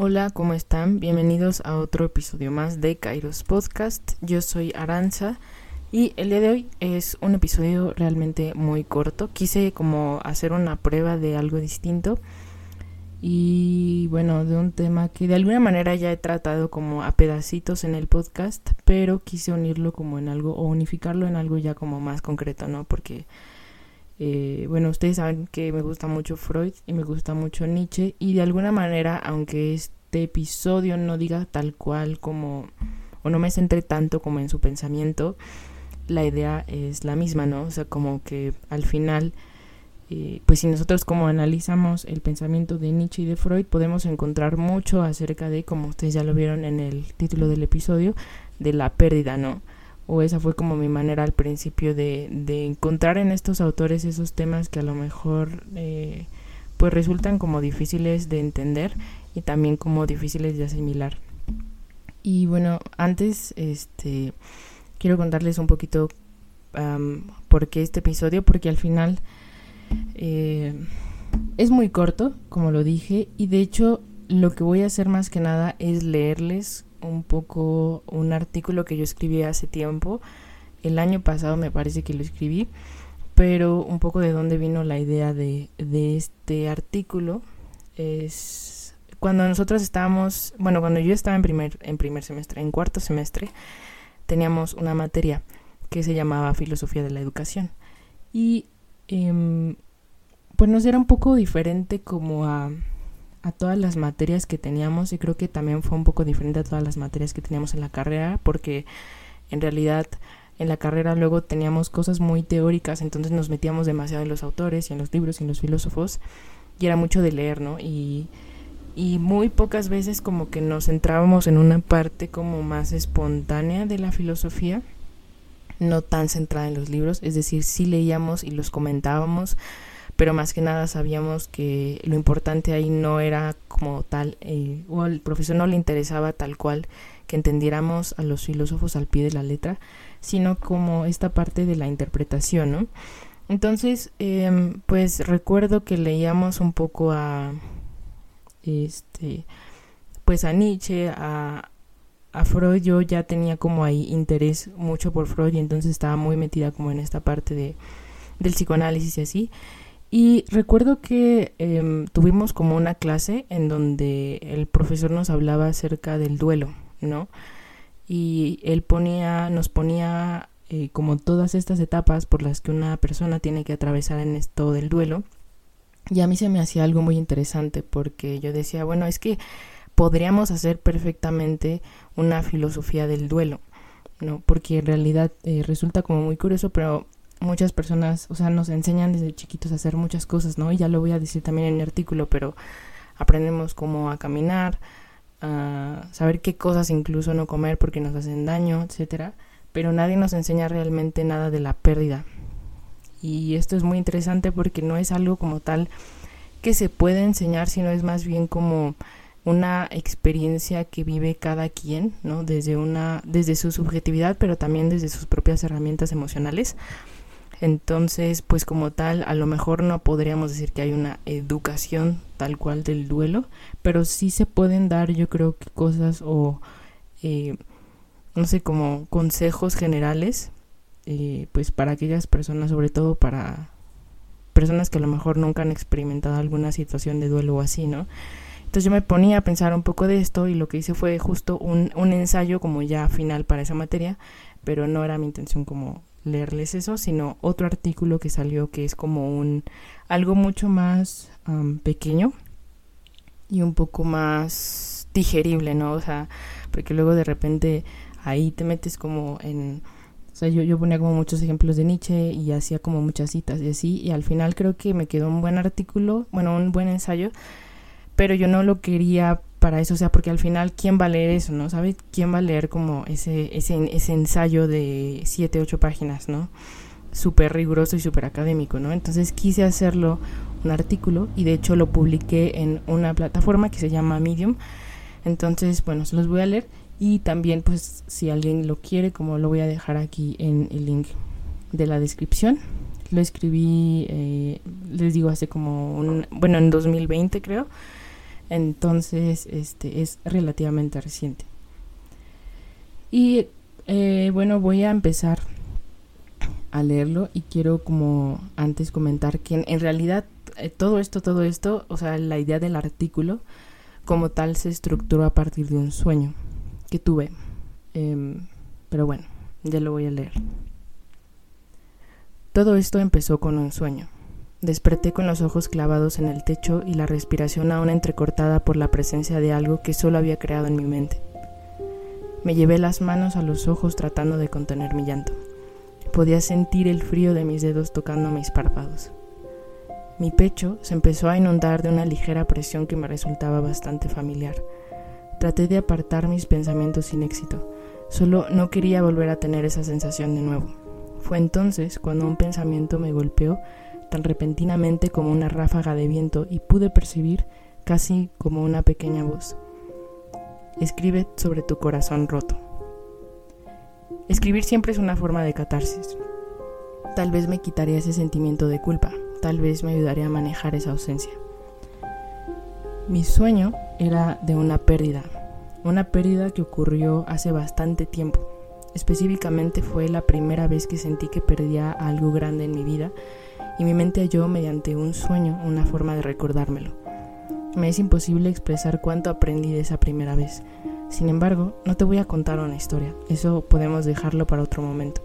Hola, ¿cómo están? Bienvenidos a otro episodio más de Kairos Podcast. Yo soy Aranza y el día de hoy es un episodio realmente muy corto. Quise como hacer una prueba de algo distinto y bueno, de un tema que de alguna manera ya he tratado como a pedacitos en el podcast, pero quise unirlo como en algo o unificarlo en algo ya como más concreto, ¿no? Porque eh, bueno, ustedes saben que me gusta mucho Freud y me gusta mucho Nietzsche y de alguna manera, aunque este episodio no diga tal cual como, o no me centre tanto como en su pensamiento, la idea es la misma, ¿no? O sea, como que al final, eh, pues si nosotros como analizamos el pensamiento de Nietzsche y de Freud, podemos encontrar mucho acerca de, como ustedes ya lo vieron en el título del episodio, de la pérdida, ¿no? O esa fue como mi manera al principio de, de encontrar en estos autores esos temas que a lo mejor eh, pues resultan como difíciles de entender y también como difíciles de asimilar. Y bueno, antes este quiero contarles un poquito por qué este episodio, porque al final eh, es muy corto, como lo dije, y de hecho lo que voy a hacer más que nada es leerles un poco un artículo que yo escribí hace tiempo. El año pasado me parece que lo escribí, pero un poco de dónde vino la idea de, de este artículo es cuando nosotros estábamos, bueno, cuando yo estaba en primer, en primer semestre, en cuarto semestre, teníamos una materia que se llamaba Filosofía de la Educación. Y eh, pues nos era un poco diferente como a a todas las materias que teníamos y creo que también fue un poco diferente a todas las materias que teníamos en la carrera porque en realidad en la carrera luego teníamos cosas muy teóricas, entonces nos metíamos demasiado en los autores y en los libros y en los filósofos y era mucho de leer, ¿no? Y, y muy pocas veces como que nos centrábamos en una parte como más espontánea de la filosofía, no tan centrada en los libros, es decir, sí leíamos y los comentábamos, pero más que nada sabíamos que lo importante ahí no era como tal, eh, o al profesor no le interesaba tal cual que entendiéramos a los filósofos al pie de la letra, sino como esta parte de la interpretación, ¿no? Entonces, em, pues recuerdo que leíamos un poco a, este, pues a Nietzsche, a, a Freud, yo ya tenía como ahí interés mucho por Freud y entonces estaba muy metida como en esta parte de, del psicoanálisis y así. Y recuerdo que em, tuvimos como una clase en donde el profesor nos hablaba acerca del duelo, ¿no? Y él ponía, nos ponía eh, como todas estas etapas por las que una persona tiene que atravesar en esto del duelo. Y a mí se me hacía algo muy interesante porque yo decía, bueno, es que podríamos hacer perfectamente una filosofía del duelo, ¿no? Porque en realidad eh, resulta como muy curioso, pero muchas personas, o sea, nos enseñan desde chiquitos a hacer muchas cosas, ¿no? Y ya lo voy a decir también en el artículo, pero aprendemos cómo a caminar, a saber qué cosas incluso no comer porque nos hacen daño, etcétera, pero nadie nos enseña realmente nada de la pérdida. Y esto es muy interesante porque no es algo como tal que se puede enseñar, sino es más bien como una experiencia que vive cada quien, ¿no? Desde una desde su subjetividad, pero también desde sus propias herramientas emocionales. Entonces, pues como tal, a lo mejor no podríamos decir que hay una educación tal cual del duelo, pero sí se pueden dar, yo creo que cosas o, eh, no sé, como consejos generales, eh, pues para aquellas personas, sobre todo para personas que a lo mejor nunca han experimentado alguna situación de duelo o así, ¿no? Entonces yo me ponía a pensar un poco de esto y lo que hice fue justo un, un ensayo como ya final para esa materia, pero no era mi intención como leerles eso, sino otro artículo que salió que es como un algo mucho más pequeño y un poco más digerible, ¿no? O sea, porque luego de repente ahí te metes como en... O sea, yo, yo ponía como muchos ejemplos de Nietzsche y hacía como muchas citas y así, y al final creo que me quedó un buen artículo, bueno, un buen ensayo, pero yo no lo quería para eso, o sea, porque al final, ¿quién va a leer eso, no? ¿Sabe? ¿Quién va a leer como ese, ese, ese ensayo de siete, ocho páginas, no? Súper riguroso y súper académico, ¿no? Entonces quise hacerlo un artículo y de hecho lo publiqué en una plataforma que se llama Medium. Entonces, bueno, se los voy a leer y también, pues, si alguien lo quiere, como lo voy a dejar aquí en el link de la descripción. Lo escribí, eh, les digo, hace como un, bueno, en 2020 creo Entonces, este es relativamente reciente. Y eh, bueno, voy a empezar a leerlo y quiero como antes comentar que en, realidad eh, todo esto, todo esto, o sea, la idea del artículo como tal se estructuró a partir de un sueño que tuve. Em, pero bueno, ya lo voy a leer. Todo esto empezó con un sueño. Desperté con los ojos clavados en el techo y la respiración aún entrecortada por la presencia de algo que solo había creado en mi mente. Me llevé las manos a los ojos tratando de contener mi llanto. Podía sentir el frío de mis dedos tocando mis párpados. Mi pecho se empezó a inundar de una ligera presión que me resultaba bastante familiar. Traté de apartar mis pensamientos sin éxito. Solo no quería volver a tener esa sensación de nuevo. Fue entonces cuando un pensamiento me golpeó tan repentinamente como una ráfaga de viento y pude percibir, casi como una pequeña voz. Escribe sobre tu corazón roto. Escribir siempre es una forma de catarsis. Tal vez me quitaría ese sentimiento de culpa, tal vez me ayudaría a manejar esa ausencia. Mi sueño era de una pérdida, una pérdida que ocurrió hace bastante tiempo. Específicamente fue la primera vez que sentí que perdía algo grande en mi vida y mi mente halló mediante un sueño una forma de recordármelo. Me es imposible expresar cuánto aprendí de esa primera vez. Sin embargo, no te voy a contar una historia, eso podemos dejarlo para otro momento.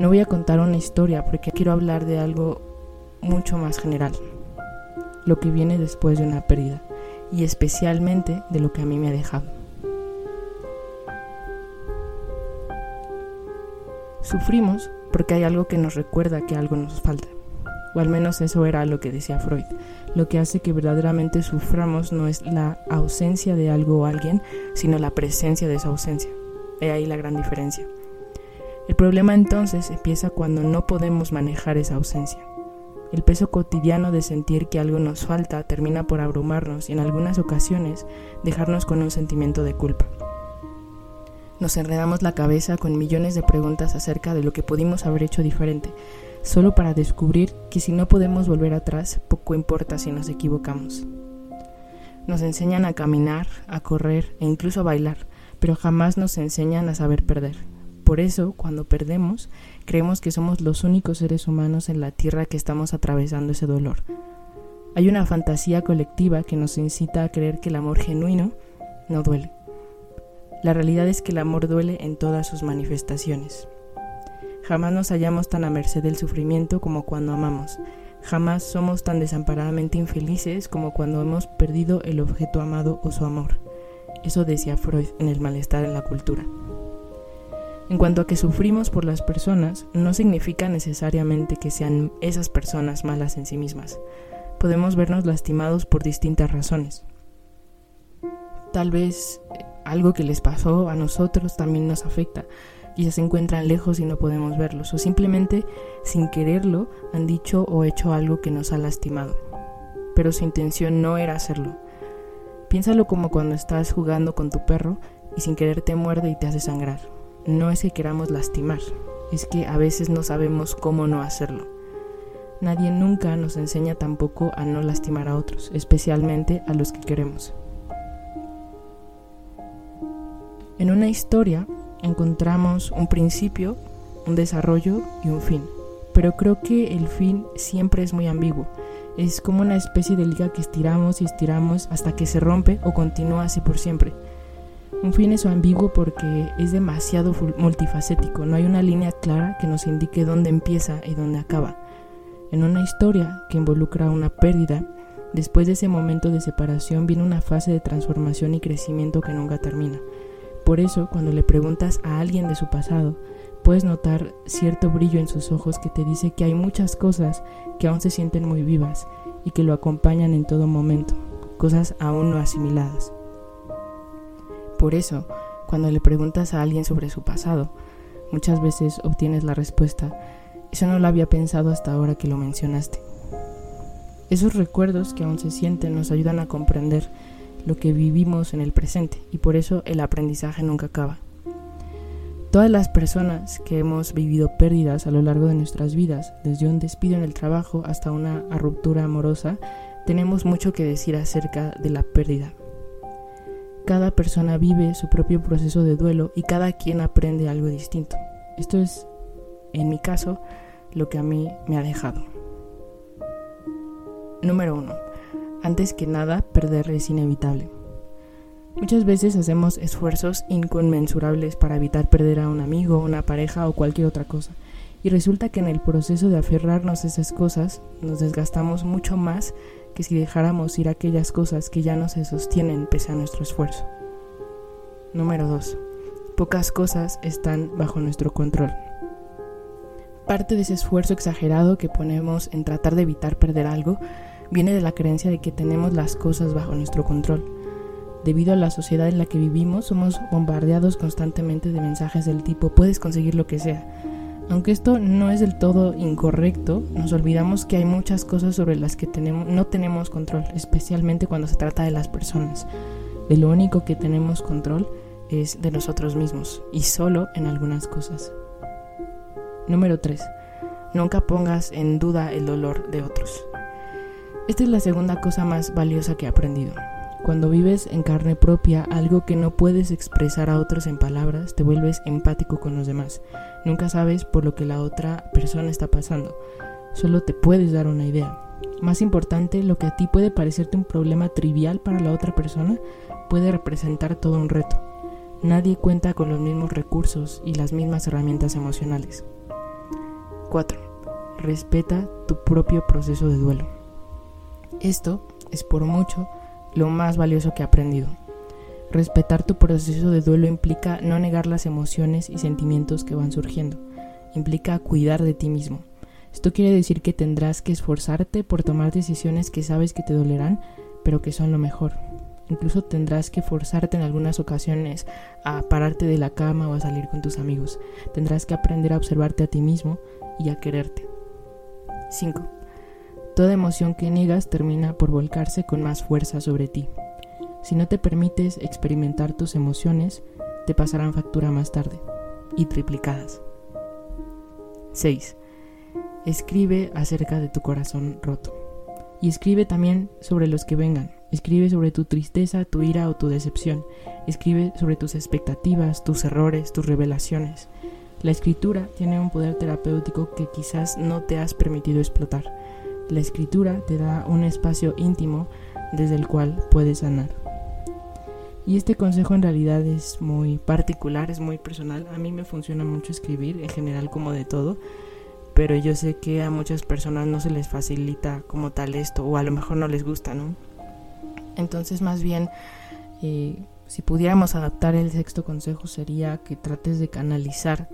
No voy a contar una historia porque quiero hablar de algo mucho más general, lo que viene después de una pérdida, y especialmente de lo que a mí me ha dejado. Sufrimos porque hay algo que nos recuerda que algo nos falta o al menos eso era lo que decía Freud. Lo que hace que verdaderamente suframos no es la ausencia de algo o alguien, sino la presencia de esa ausencia. He ahí la gran diferencia. El problema entonces empieza cuando no podemos manejar esa ausencia. El peso cotidiano de sentir que algo nos falta termina por abrumarnos y en algunas ocasiones dejarnos con un sentimiento de culpa. Nos enredamos la cabeza con millones de preguntas acerca de lo que pudimos haber hecho diferente, solo para descubrir que si no podemos volver atrás, poco importa si nos equivocamos. Nos enseñan a caminar, a correr e incluso a bailar, pero jamás nos enseñan a saber perder. Por eso, cuando perdemos, creemos que somos los únicos seres humanos en la Tierra que estamos atravesando ese dolor. Hay una fantasía colectiva que nos incita a creer que el amor genuino no duele. La realidad es que el amor duele en todas sus manifestaciones. Jamás nos hallamos tan a merced del sufrimiento como cuando amamos. Jamás somos tan desamparadamente infelices como cuando hemos perdido el objeto amado o su amor. Eso decía Freud en el malestar en la cultura. En cuanto a que sufrimos por las personas, no significa necesariamente que sean esas personas malas en sí mismas. Podemos vernos lastimados por distintas razones. Tal vez algo que les pasó a nosotros también nos afecta, quizás se encuentran lejos y no podemos verlos, o simplemente sin quererlo han dicho o hecho algo que nos ha lastimado, pero su intención no era hacerlo. Piénsalo como cuando estás jugando con tu perro y sin querer te muerde y te hace sangrar. No es que queramos lastimar, es que a veces no sabemos cómo no hacerlo. Nadie nunca nos enseña tampoco a no lastimar a otros, especialmente a los que queremos. En una historia encontramos un principio, un desarrollo y un fin. Pero creo que el fin siempre es muy ambiguo. Es como una especie de liga que estiramos y estiramos hasta que se rompe o continúa así por siempre. Un fin es ambiguo porque es demasiado multifacético, no hay una línea clara que nos indique dónde empieza y dónde acaba. En una historia que involucra una pérdida, después de ese momento de separación viene una fase de transformación y crecimiento que nunca termina. Por eso, cuando le preguntas a alguien de su pasado, puedes notar cierto brillo en sus ojos que te dice que hay muchas cosas que aún se sienten muy vivas y que lo acompañan en todo momento, cosas aún no asimiladas. Por eso, cuando le preguntas a alguien sobre su pasado, muchas veces obtienes la respuesta, eso no lo había pensado hasta ahora que lo mencionaste. Esos recuerdos que aún se sienten nos ayudan a comprender lo que vivimos en el presente y por eso el aprendizaje nunca acaba. Todas las personas que hemos vivido pérdidas a lo largo de nuestras vidas, desde un despido en el trabajo hasta una ruptura amorosa, tenemos mucho que decir acerca de la pérdida. Cada persona vive su propio proceso de duelo y cada quien aprende algo distinto. Esto es, en mi caso, lo que a mí me ha dejado. Número 1. Antes que nada, perder es inevitable. Muchas veces hacemos esfuerzos inconmensurables para evitar perder a un amigo, una pareja o cualquier otra cosa. Y resulta que en el proceso de aferrarnos a esas cosas nos desgastamos mucho más que si dejáramos ir aquellas cosas que ya no se sostienen pese a nuestro esfuerzo. Número 2. Pocas cosas están bajo nuestro control. Parte de ese esfuerzo exagerado que ponemos en tratar de evitar perder algo viene de la creencia de que tenemos las cosas bajo nuestro control. Debido a la sociedad en la que vivimos, somos bombardeados constantemente de mensajes del tipo puedes conseguir lo que sea aunque esto no es del todo incorrecto, nos olvidamos que hay muchas cosas sobre las que tenemos, no tenemos control, especialmente cuando se trata de las personas. De lo único que tenemos control es de nosotros mismos y solo en algunas cosas. Número 3. Nunca pongas en duda el dolor de otros. Esta es la segunda cosa más valiosa que he aprendido. Cuando vives en carne propia algo que no puedes expresar a otros en palabras, te vuelves empático con los demás. Nunca sabes por lo que la otra persona está pasando. Solo te puedes dar una idea. Más importante, lo que a ti puede parecerte un problema trivial para la otra persona puede representar todo un reto. Nadie cuenta con los mismos recursos y las mismas herramientas emocionales. 4. Respeta tu propio proceso de duelo. Esto es por mucho lo más valioso que he aprendido. Respetar tu proceso de duelo implica no negar las emociones y sentimientos que van surgiendo. Implica cuidar de ti mismo. Esto quiere decir que tendrás que esforzarte por tomar decisiones que sabes que te dolerán, pero que son lo mejor. Incluso tendrás que forzarte en algunas ocasiones a pararte de la cama o a salir con tus amigos. Tendrás que aprender a observarte a ti mismo y a quererte. 5. Toda emoción que niegas termina por volcarse con más fuerza sobre ti. Si no te permites experimentar tus emociones, te pasarán factura más tarde y triplicadas. 6. Escribe acerca de tu corazón roto. Y escribe también sobre los que vengan. Escribe sobre tu tristeza, tu ira o tu decepción. Escribe sobre tus expectativas, tus errores, tus revelaciones. La escritura tiene un poder terapéutico que quizás no te has permitido explotar la escritura te da un espacio íntimo desde el cual puedes sanar. Y este consejo en realidad es muy particular, es muy personal. A mí me funciona mucho escribir, en general como de todo, pero yo sé que a muchas personas no se les facilita como tal esto, o a lo mejor no les gusta, ¿no? Entonces más bien, eh, si pudiéramos adaptar el sexto consejo sería que trates de canalizar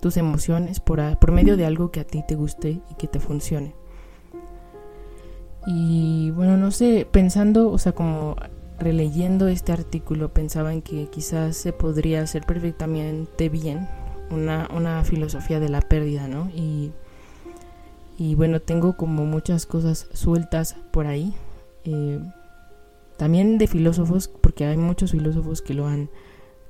tus emociones por, por medio de algo que a ti te guste y que te funcione. Y bueno, no sé, pensando, o sea, como releyendo este artículo, pensaba en que quizás se podría hacer perfectamente bien una, una filosofía de la pérdida, ¿no? Y, y bueno, tengo como muchas cosas sueltas por ahí. Eh, también de filósofos, porque hay muchos filósofos que lo han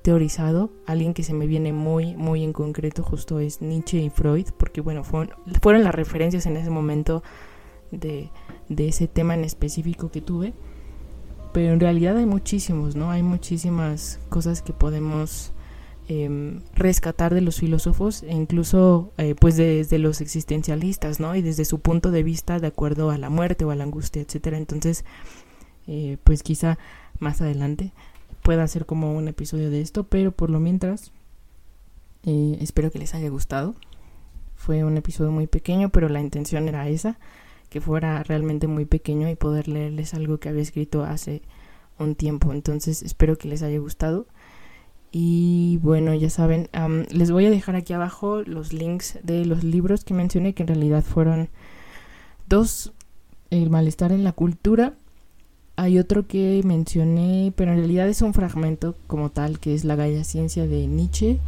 teorizado. Alguien que se me viene muy, muy en concreto justo es Nietzsche y Freud, porque bueno, fueron, fueron las referencias en ese momento de, ese tema en específico que tuve. Pero en realidad hay muchísimos, ¿no? Hay muchísimas cosas que podemos em, rescatar de los filósofos e incluso eh, pues desde los existencialistas, ¿no? Y desde su punto de vista de acuerdo a la muerte o a la angustia, etcétera. Entonces, eh, pues quizá más adelante pueda hacer como un episodio de esto, pero por lo mientras eh, espero que les haya gustado. Fue un episodio muy pequeño, pero la intención era esa que fuera realmente muy pequeño y poder leerles algo que había escrito hace un tiempo. Entonces espero que les haya gustado. Y bueno, ya saben, les voy a dejar aquí abajo los links de los libros que mencioné, que en realidad fueron dos, El malestar en la cultura. Hay otro que mencioné, pero en realidad es un fragmento como tal, que es La Galla Ciencia de Nietzsche.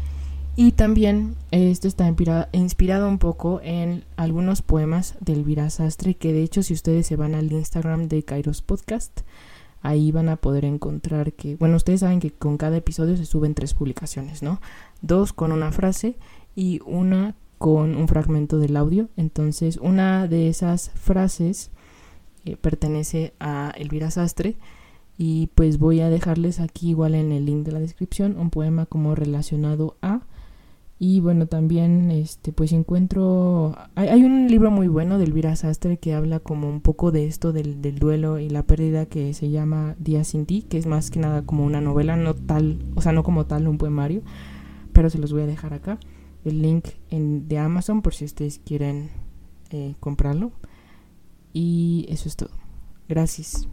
Y también esto está inspirado, un poco en algunos poemas de Elvira Sastre, que de hecho si ustedes se van al Instagram de Kairos Podcast, ahí van a poder encontrar que, bueno, ustedes saben que con cada episodio se suben tres publicaciones, ¿no? Dos con una frase y una con un fragmento del audio. Entonces, una de esas frases eh, pertenece a Elvira Sastre y pues voy a dejarles aquí igual en el link de la descripción un poema como relacionado a y bueno también este pues encuentro hay, un libro muy bueno de Elvira Sastre que habla como un poco de esto del, del, duelo y la pérdida que se llama Día sin ti que es más que nada como una novela no tal o sea no como tal un poemario pero se los voy a dejar acá. El link en, de Amazon por si ustedes quieren eh, comprarlo. Y eso es todo. Gracias